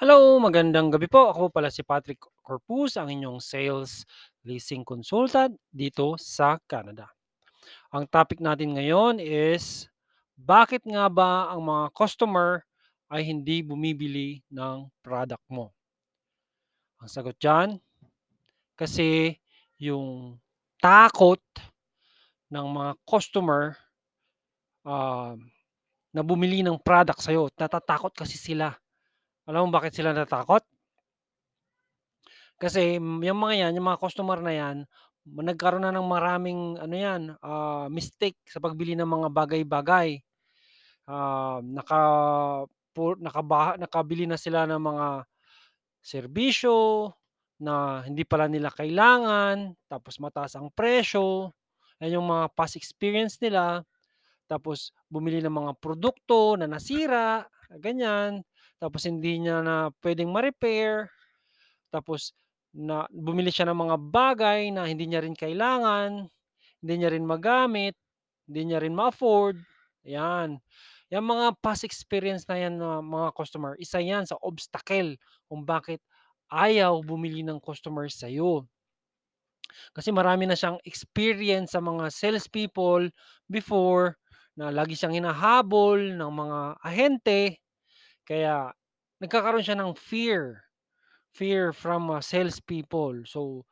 Hello, magandang gabi po. Ako pala si Patrick Corpus, ang inyong sales leasing consultant dito sa Canada. Ang topic natin ngayon is bakit nga ba ang mga customer ay hindi bumibili ng product mo? Ang sagot diyan, kasi yung takot ng mga customer um, na bumili ng product sa'yo, natatakot kasi sila. Alam mo bakit sila natatakot? Kasi yung mga 'yan, yung mga customer na 'yan, nagkaroon na ng maraming ano 'yan, ah, mistake sa pagbili ng mga bagay-bagay. Ah, naka pu nakaba nakabili na sila ng mga serbisyo na hindi pala nila kailangan, tapos mataas ang presyo. 'Yan yung mga past experience nila. Tapos bumili ng mga produkto na nasira, ganyan. Tapos hindi niya na puwedeng ma-repair. Tapos na bumili siya ng mga bagay na hindi niya rin kailangan, hindi niya rin magamit, hindi niya rin ma-afford, 'yan. Yang mga past experience na 'yan na mga customer, isa 'yan sa obstacle kung bakit ayaw bumili ng customer sa'yo. Kasi marami na siyang experience sa mga salespeople before na lagi siyang hinahabol ng mga ahente, kaya nagkakaroon siya ng fear. Fear from, ah, salespeople. So,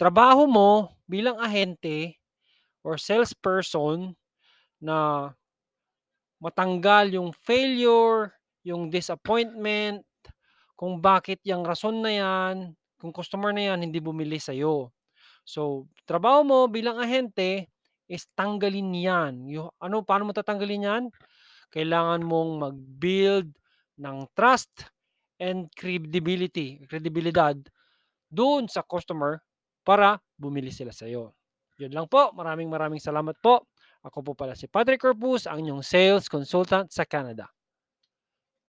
trabaho mo bilang ahente or salesperson na matanggal yung failure, yung disappointment, kung bakit yang rason na 'yan, kung customer na 'yan hindi bumili sa'yo. So, trabaho mo bilang ahente is tanggalin 'yan. Yu ano, paano mo tatanggalin 'yan? Kailangan mong mag-build ng trust and credibility, kredibilidad do'n sa customer para bumili sila sa'yo. 'Yun lang po. Maraming maraming salamat po. Ako po pala si Patrick Corpus, ang inyong sales consultant sa Canada.